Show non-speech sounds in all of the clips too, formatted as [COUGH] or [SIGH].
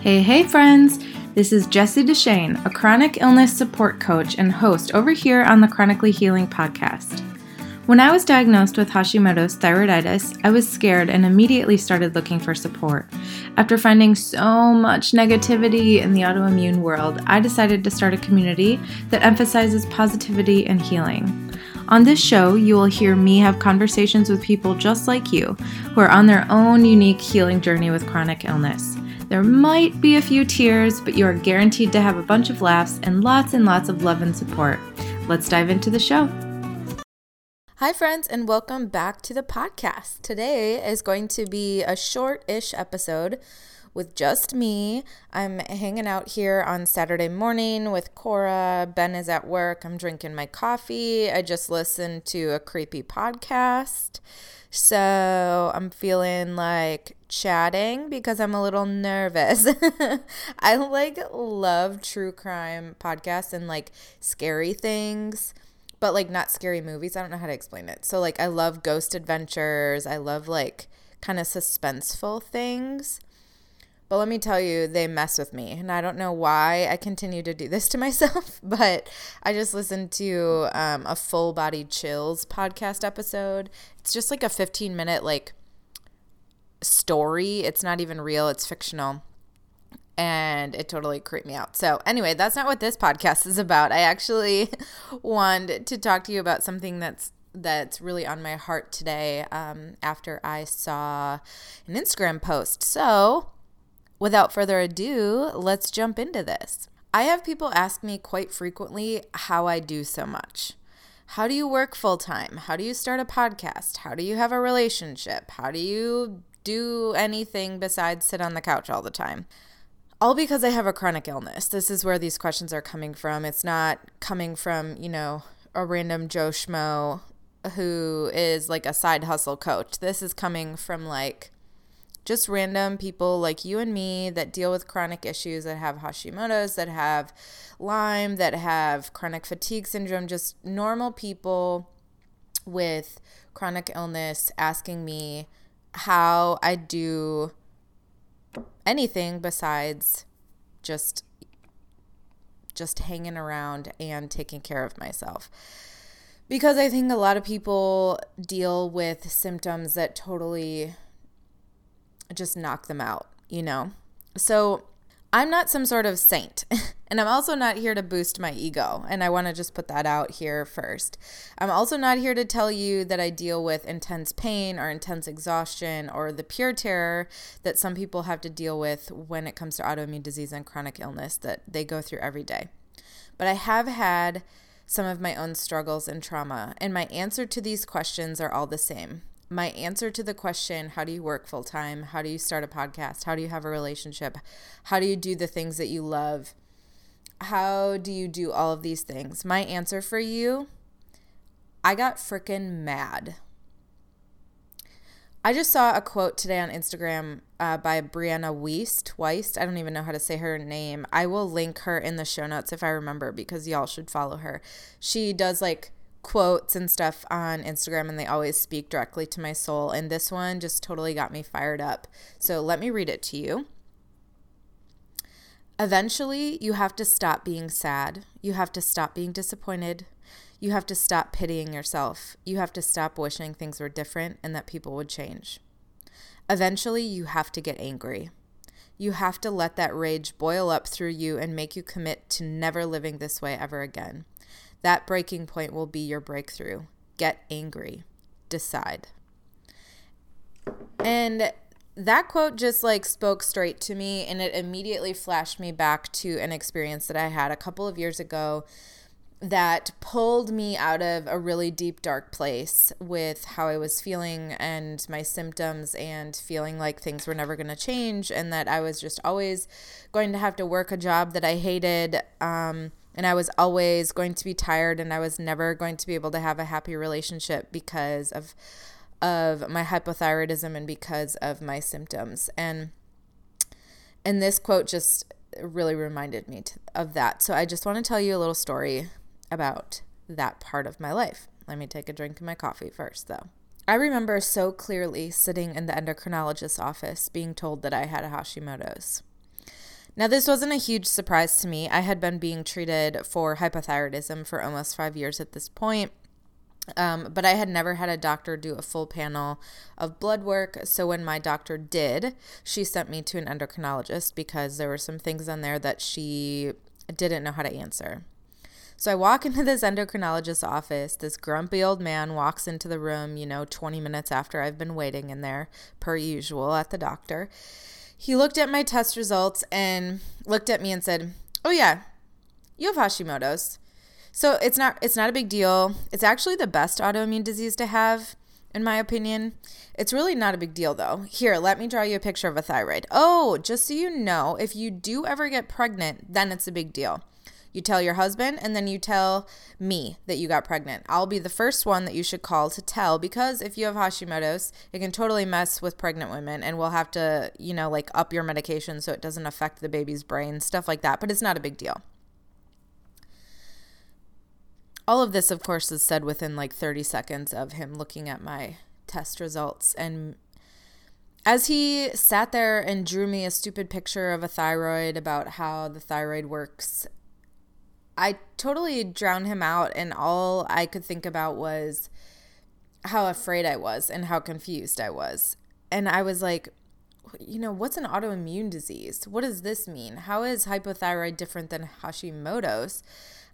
Hey, hey, friends! This is Jessie Deshane, a chronic illness support coach and host over here on the Chronically Healing podcast. When I was diagnosed with Hashimoto's thyroiditis, I was scared and immediately started looking for support. After finding so much negativity in the autoimmune world, I decided to start a community that emphasizes positivity and healing. On this show, you will hear me have conversations with people just like you who are on their own unique healing journey with chronic illness. There might be a few tears, but you are guaranteed to have a bunch of laughs and lots and lots of love and support. Let's dive into the show. Hi, friends, and welcome back to the podcast. Today is going to be a short ish episode with just me. I'm hanging out here on Saturday morning with Cora. Ben is at work. I'm drinking my coffee. I just listened to a creepy podcast. So I'm feeling like chatting because I'm a little nervous. [LAUGHS] I like love true crime podcasts and like scary things, but like not scary movies. I don't know how to explain it. So like I love ghost adventures. I love like kind of suspenseful things. But let me tell you, they mess with me. And I don't know why I continue to do this to [LAUGHS] myself, but I just listened to um, a full body chills podcast episode. It's just like a 15 minute, like, story. It's not even real, it's fictional. And it totally creeped me out. So, anyway, that's not what this podcast is about. I actually [LAUGHS] wanted to talk to you about something that's that's really on my heart today um, after I saw an Instagram post. So, without further ado, let's jump into this. I have people ask me quite frequently how I do so much. How do you work full time? How do you start a podcast? How do you have a relationship? How do you do anything besides sit on the couch all the time? All because I have a chronic illness. This is where these questions are coming from. It's not coming from, you know, a random Joe Schmo who is like a side hustle coach. This is coming from like just random people like you and me that deal with chronic issues that have Hashimoto's, that have Lyme, that have chronic fatigue syndrome, just normal people with chronic illness asking me how I do anything besides just just hanging around and taking care of myself. Because I think a lot of people deal with symptoms that totally just knock them out, you know? So I'm not some sort of saint. [LAUGHS] and I'm also not here to boost my ego. And I want to just put that out here first. I'm also not here to tell you that I deal with intense pain or intense exhaustion or the pure terror that some people have to deal with when it comes to autoimmune disease and chronic illness that they go through every day. But I have had some of my own struggles and trauma. And my answer to these questions are all the same my answer to the question how do you work full time? How do you start a podcast? How do you have a relationship? How do you do the things that you love? How do you do all of these things? My answer for you I got freaking mad. I just saw a quote today on Instagram uh, by Brianna Wiest. Weist. I don't even know how to say her name. I will link her in the show notes if I remember because y'all should follow her. She does like quotes and stuff on Instagram and they always speak directly to my soul. And this one just totally got me fired up. So let me read it to you. Eventually, you have to stop being sad. You have to stop being disappointed. You have to stop pitying yourself. You have to stop wishing things were different and that people would change. Eventually, you have to get angry. You have to let that rage boil up through you and make you commit to never living this way ever again. That breaking point will be your breakthrough. Get angry. Decide. And that quote just like spoke straight to me and it immediately flashed me back to an experience that I had a couple of years ago that pulled me out of a really deep dark place with how I was feeling and my symptoms and feeling like things were never going to change and that I was just always going to have to work a job that I hated um, and I was always going to be tired and I was never going to be able to have a happy relationship because of of my hypothyroidism and because of my symptoms. And and this quote just really reminded me to, of that. So I just want to tell you a little story about that part of my life. Let me take a drink of my coffee first though. I remember so clearly sitting in the endocrinologist's office being told that I had a Hashimoto's Now, this wasn't a huge surprise to me. I had been being treated for hypothyroidism for almost five years at this point. Um, but I had never had a doctor do a full panel of blood work. So when my doctor did, she sent me to an endocrinologist because there were some things on there that she didn't know how to answer. So I walk [LAUGHS] into this endocrinologist's office. This grumpy old man walks into the room, you know, 20 minutes after I've been waiting in there, per usual, at the doctor. He looked at my test results and looked at me and said, Oh, yeah, you have Hashimoto's. So it's not it's not a big deal. It's actually the best autoimmune disease to have in my opinion. It's really not a big deal though. Here, let me draw you a picture of a thyroid. Oh, just so you know, if you do ever get pregnant, then it's a big deal. You tell your husband and then you tell me that you got pregnant. I'll be the first one that you should call to tell because if you have Hashimoto's, it can totally mess with pregnant women and we'll have to, you know, like up your medication so it doesn't affect the baby's brain, stuff like that. But it's not a big deal. All of this, of course, is said within like 30 seconds of him looking at my test results. And as he sat there and drew me a stupid picture of a thyroid about how the thyroid works, I totally drowned him out. And all I could think about was how afraid I was and how confused I was. And I was like, you know, what's an autoimmune disease? What does this mean? How is hypothyroid different than Hashimoto's?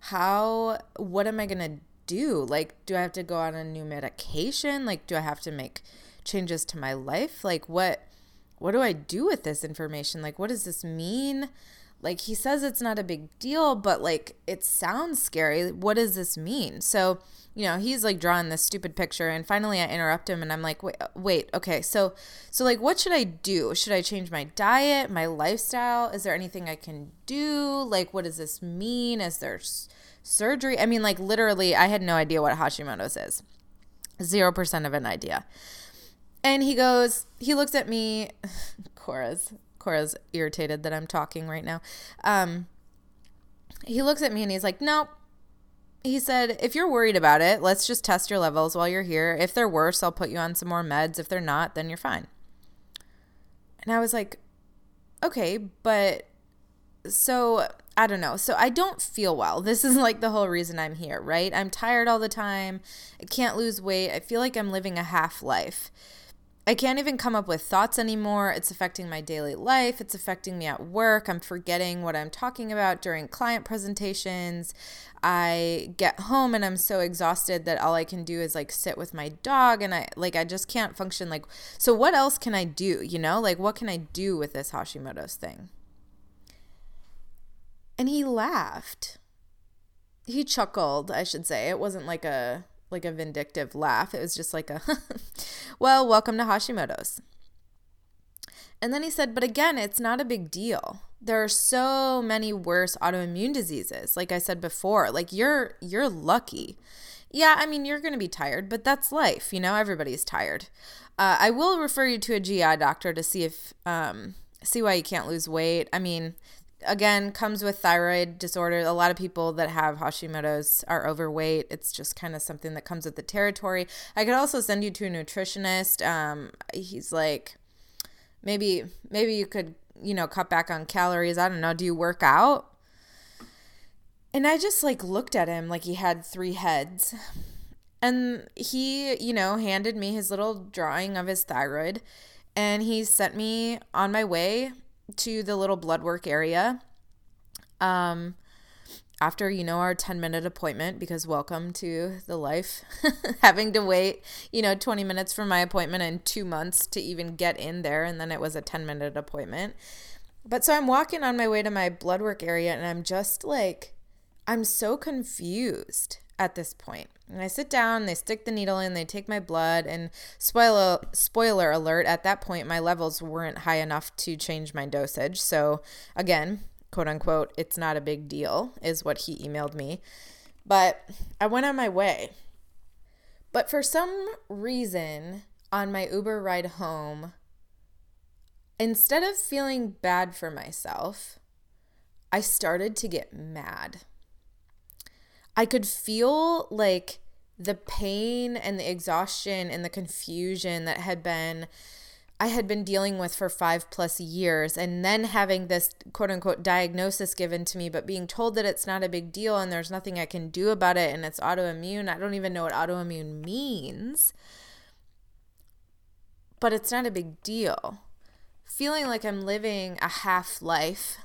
how what am I going to do? Like do I have to go on a new medication? Like do I have to make changes to my life? Like what what do I do with this information? Like what does this mean? Like he says it's not a big deal, but like it sounds scary. What does this mean? So, you know, he's like drawing this stupid picture and finally I interrupt him and I'm like, "Wait, uh, wait, okay. So so like what should I do? Should I change my diet, my lifestyle? Is there anything I can do? Like what does this mean? Is there surgery? I mean, like literally I had no idea what Hashimoto's is. 0% of an idea. And he goes, he looks at me, [LAUGHS] Cora's Cora's irritated that I'm talking right now. Um, he looks at me and he's like, Nope. He said, If you're worried about it, let's just test your levels while you're here. If they're worse, I'll put you on some more meds. If they're not, then you're fine. And I was like, Okay, but so I don't know. So I don't feel well. This is like the whole reason I'm here, right? I'm tired all the time. I can't lose weight. I feel like I'm living a half life. I can't even come up with thoughts anymore. It's affecting my daily life. It's affecting me at work. I'm forgetting what I'm talking about during client presentations. I get home and I'm so exhausted that all I can do is like sit with my dog and I like I just can't function like so what else can I do, you know? Like what can I do with this Hashimoto's thing? And he laughed. He chuckled, I should say. It wasn't like a like a vindictive laugh. It was just like a, [LAUGHS] well, welcome to Hashimoto's. And then he said, but again, it's not a big deal. There are so many worse autoimmune diseases. Like I said before, like you're you're lucky. Yeah, I mean, you're going to be tired, but that's life. You know, everybody's tired. Uh, I will refer you to a GI doctor to see if um, see why you can't lose weight. I mean, again comes with thyroid disorder. A lot of people that have hashimoto's are overweight. It's just kind of something that comes with the territory. I could also send you to a nutritionist. Um, he's like maybe maybe you could you know cut back on calories. I don't know. Do you work out? And i just like looked at him like he had three heads. And he you know handed me his little drawing of his thyroid and he sent me on my way to the little blood work area. Um, after you know our 10 minute appointment because welcome to the life [LAUGHS] having to wait you know 20 minutes for my appointment and 2 months to even get in there and then it was a 10 minute appointment but so I'm walking on my way to my blood work area and I'm just like I'm so confused at this point. And I sit down, they stick the needle in, they take my blood, and spoiler spoiler alert, at that point my levels weren't high enough to change my dosage. So again, quote unquote, it's not a big deal, is what he emailed me. But I went on my way. But for some reason, on my Uber ride home, instead of feeling bad for myself, I started to get mad. I could feel like the pain and the exhaustion and the confusion that had been I had been dealing with for five plus years, and then having this quote unquote diagnosis given to me, but being told that it's not a big deal and there's nothing I can do about it and it's autoimmune. I don't even know what autoimmune means, but it's not a big deal. Feeling like I'm living a half life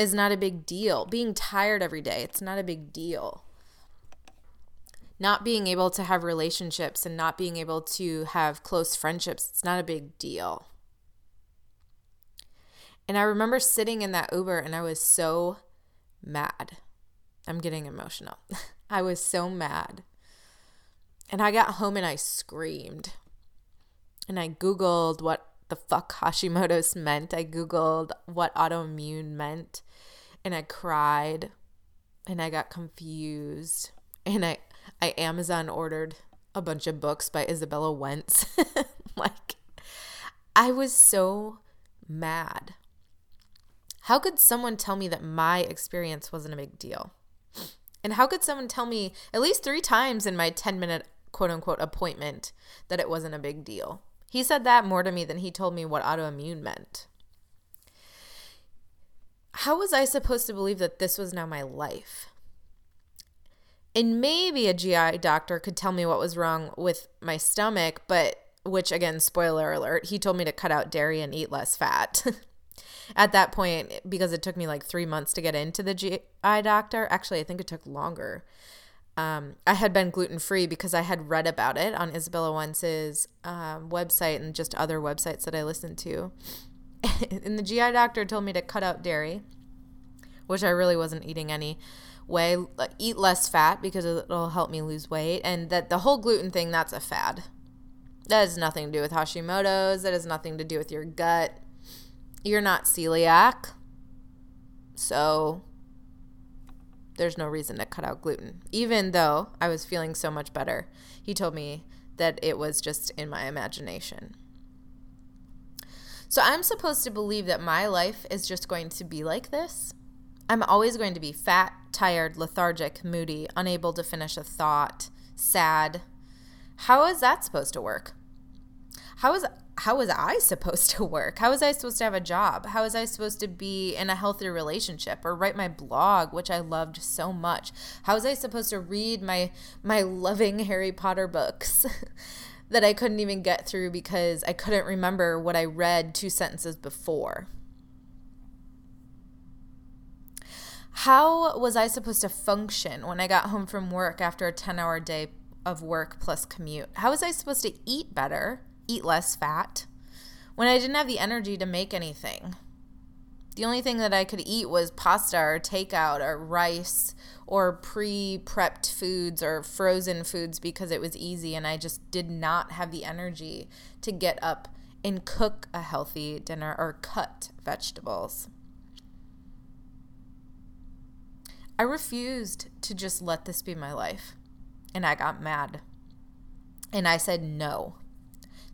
is not a big deal. Being tired every day, it's not a big deal not being able to have relationships and not being able to have close friendships, it's not a big deal. And I remember sitting in that Uber and I was so mad. I'm getting emotional. [LAUGHS] I was so mad. And I got home and I screamed. And I Googled what the fuck Hashimoto's [LAUGHS] meant. I Googled what autoimmune meant. And I cried. And I got confused. And I I Amazon ordered a bunch of books by Izabella Wentz. [LAUGHS] like, I was so mad. How could someone tell me that my experience wasn't a big deal? And how could someone tell me at least three times in my 10 minute quote unquote appointment that it wasn't a big deal? He said that more to me than he told me what autoimmune meant. How was I supposed to believe that this was now my life? and maybe a GI doctor could tell me what was wrong with my stomach, but which again, spoiler alert, he told me to cut out dairy and eat less fat. [LAUGHS] At that point, because it took me like three months to get into the GI doctor, actually, I think it took longer. Um, I had been gluten free because I had read about it on Izabella Wentz's um, website and just other websites that I listened to. [LAUGHS] and the GI doctor told me to cut out dairy, which I really wasn't eating any way eat less fat because it'll help me lose weight and that the whole gluten thing that's a fad. That has nothing to do with hashimoto's that has nothing to do with your gut. You're not celiac so there's no reason to cut out gluten. Even though i was feeling so much better he told me that it was just in my imagination so i'm supposed to believe that my life is just going to be like this I'm always going to be fat, tired, lethargic, moody, unable to finish a thought, sad. How is that supposed to work? How is how was I [LAUGHS] supposed to work? How was I supposed to have a job? How was I supposed to be in a healthy relationship or write my blog, which I loved so much? How was I supposed to read my my loving Harry Potter books [LAUGHS] that I couldn't even get through because I couldn't remember what I read two sentences before? How was I supposed to function when I got home from work after a 10 hour day of work plus commute? How was I supposed to eat better, eat less fat, when I didn't have the energy to make anything? The only thing that I could eat was pasta or takeout or rice or pre prepped foods or frozen foods because it was easy and I just did not have the energy to get up and cook a healthy dinner or cut vegetables. I refused to just let this be my life. And I got mad. And I said, no,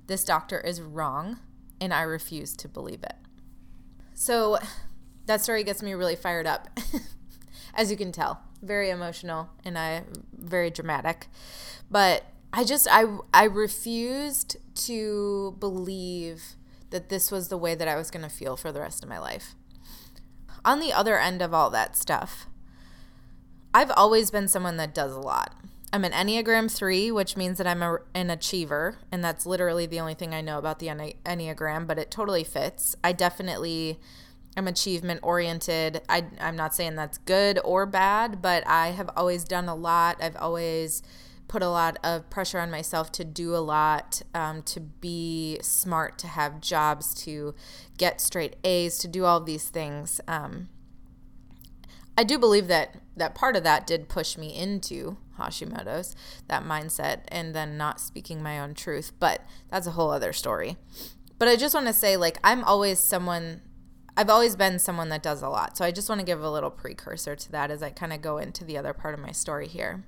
this doctor is wrong. And I refuse to believe it. So that story gets me really fired up. [LAUGHS] As you can tell, very emotional and I very dramatic. But I just I I refused to believe that this was the way that I was going to feel for the rest of my life. On the other end of all that stuff, I've always been someone that does a lot. I'm an Enneagram 3, which means that I'm a, an achiever, and that's literally the only thing I know about the Enneagram, but it totally fits. I definitely am achievement oriented. I, I'm not saying that's good or bad, but I have always done a lot. I've always put a lot of pressure on myself to do a lot, um, to be smart, to have jobs, to get straight A's, to do all these things. Um, I do believe that that part of that did push me into Hashimoto's, that mindset, and then not speaking my own truth. But that's a whole other story. But I just want to say, like, I'm always someone, I've always been someone that does a lot. So I just want to give a little precursor to that as I kind of go into the other part of my story here.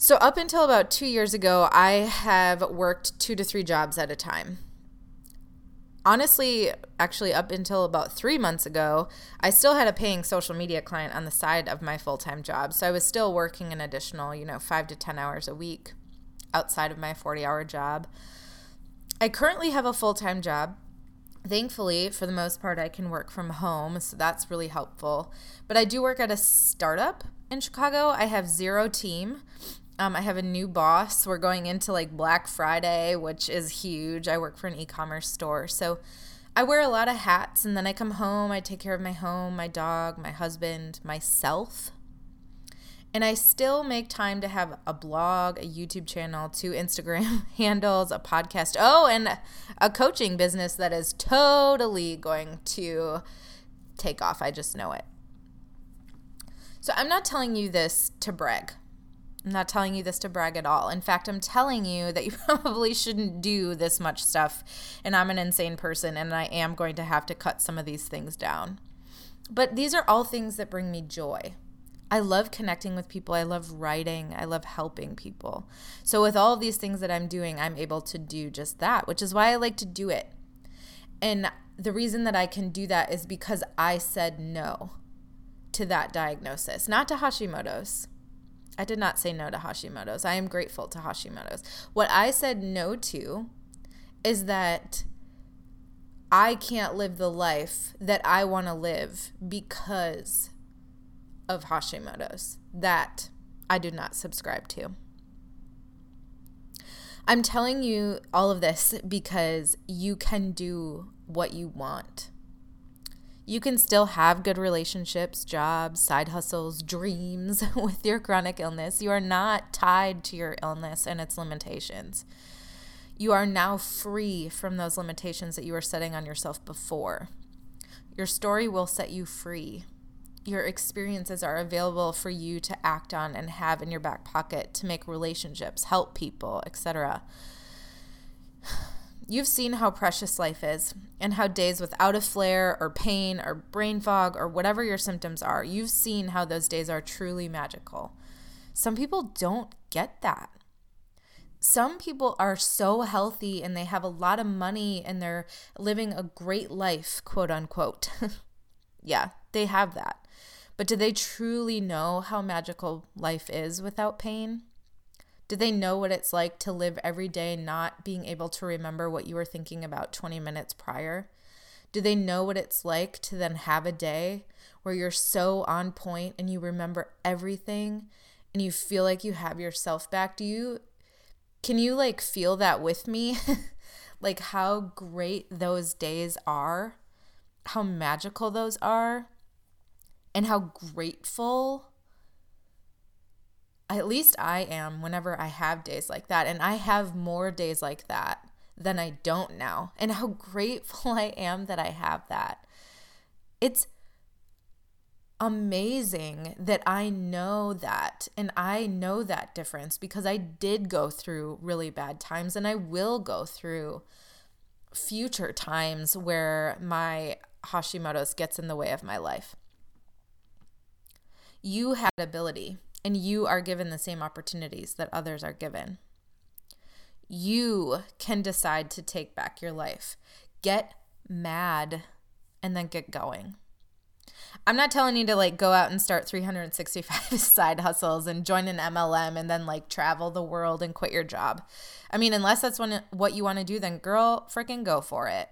So, up until about two years ago, I have worked two to three jobs at a time honestly, actually, up until about three months ago, I still had a paying social media client on the side of my full time job. So I was still working an additional, you know, five to 10 hours a week outside of my 40 hour job. I currently have a full time job. Thankfully, for the most part, I can work from home, so that's really helpful. But I do work at a startup in Chicago. I have zero team. Um, I have a new boss. We're going into like Black Friday, which is huge. I work for an e commerce store. So I wear a lot of hats, and then I come home. I take care of my home, my dog, my husband, myself. And I still make time to have a blog, a YouTube channel, two Instagram [LAUGHS] handles, a podcast. Oh, and a coaching business that is totally going to take off. I just know it. So I'm not telling you this to brag. I'm not telling you this to brag at all. In fact, I'm telling you that you [LAUGHS] probably shouldn't do this much stuff. And I'm an insane person and I am going to have to cut some of these things down. But these are all things that bring me joy. I love connecting with people. I love writing. I love helping people. So, with all these things that I'm doing, I'm able to do just that, which is why I like to do it. And the reason that I can do that is because I said no to that diagnosis, not to Hashimoto's. I did not say no to Hashimoto's. I am grateful to Hashimoto's. What I said no to is that I can't live the life that I want to live because of Hashimoto's. That I do not subscribe to. I'm telling you all of this because you can do what you want. You can still have good relationships, jobs, side hustles, dreams [LAUGHS] with your chronic illness. You are not tied to your illness and its limitations. You are now free from those limitations that you were setting on yourself before. Your story will set you free your experiences are available for you to act on and have in your back pocket to make relationships, help people, etc. You've seen how precious life is and how days without a flare or pain or brain fog or whatever your symptoms are, you've seen how those days are truly magical. Some people don't get that. Some people are so healthy and they have a lot of money and they're living a great life, quote unquote. [LAUGHS] yeah, they have that. But do they truly know how magical life is without pain? Do they know what it's like to live every day not being able to remember what you were thinking about 20 minutes prior? Do they know what it's like to then have a day where you're so on point and you remember everything and you feel like you have yourself back? Do you can you like feel that with me? [LAUGHS] like how great those days are? How magical those are? and how grateful at least I am whenever I have days like that. And I have more days like that than I don't now. [LAUGHS] And how grateful I am that I have that. It's amazing that I know that and I know that difference because I did go through really bad times and I will go through future times where my Hashimoto's gets in the way of my life you have ability and you are given the same opportunities that others are given. You can decide to take back your life. Get mad and then get going. I'm not telling you to like go out and start 365 [LAUGHS] side hustles and join an MLM and then like travel the world and quit your job. I mean, unless that's when, what you want to do, then girl, freaking go for it.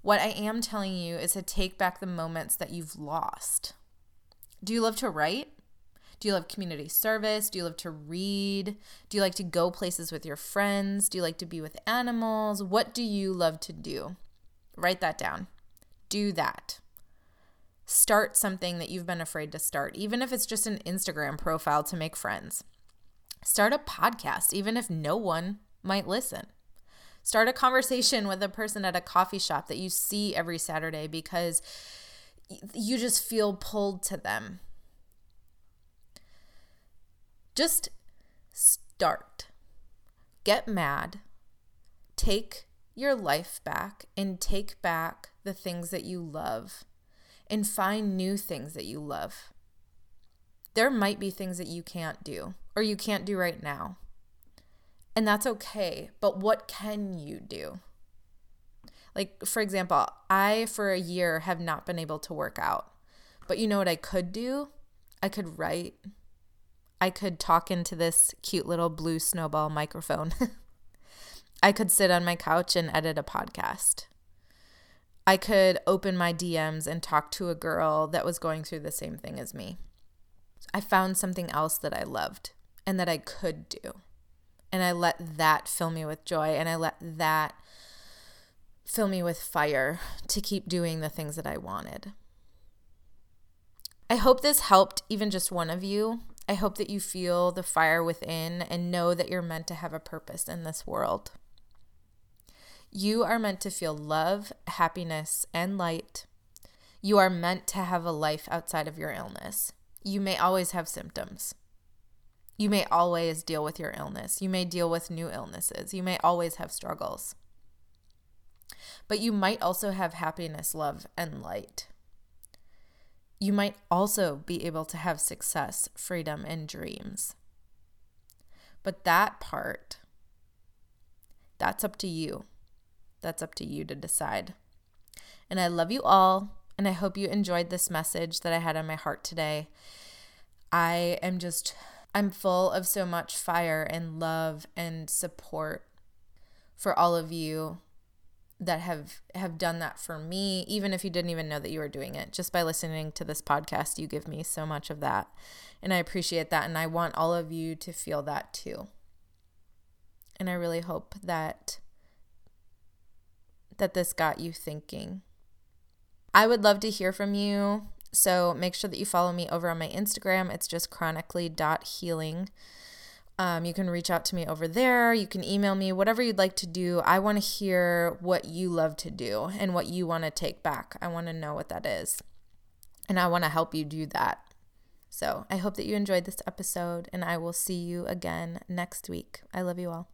What I am telling you is to take back the moments that you've lost. Do you love to write? Do you love community service? Do you love to read? Do you like to go places with your friends? Do you like to be with animals? What do you love to do? Write that down. Do that. Start something that you've been afraid to start, even if it's just an Instagram profile to make friends. Start a podcast, even if no one might listen. Start a conversation with a person at a coffee shop that you see every Saturday because you just feel pulled to them. Just start. Get mad. Take your life back and take back the things that you love and find new things that you love. There might be things that you can't do or you can't do right now. And that's okay. But what can you do? Like, for example, I, for a year, have not been able to work out. But you know what I could do? I could write. I could talk into this cute little blue snowball microphone. [LAUGHS] I could sit on my couch and edit a podcast. I could open my DMs and talk to a girl that was going through the same thing as me. I found something else that I loved and that I could do. And I let that fill me with joy and I let that fill me with fire to keep doing the things that I wanted. I hope this helped even just one of you. I hope that you feel the fire within and know that you're meant to have a purpose in this world. You are meant to feel love, happiness, and light. You are meant to have a life outside of your illness. You may always have symptoms. You may always deal with your illness. You may deal with new illnesses. You may always have struggles. But you might also have happiness, love, and light. You might also be able to have success, freedom, and dreams. But that part, that's up to you. That's up to you to decide. And I love you all. And I hope you enjoyed this message that I had on my heart today. I am just, I'm full of so much fire and love and support for all of you that have have done that for me even if you didn't even know that you were doing it just by listening to this podcast you give me so much of that. And i appreciate that and i want all of you to feel that too. And i really hope that that this got you thinking. I would love to hear from you so make sure that you follow me over on my instagram. It's just chronically.healing um, you can reach out to me over there. You can email me, whatever you'd like to do. I want to hear what you love to do and what you want to take back. I want to know what that is. And I want to help you do that. So I hope that you enjoyed this episode, and I will see you again next week. I love you all.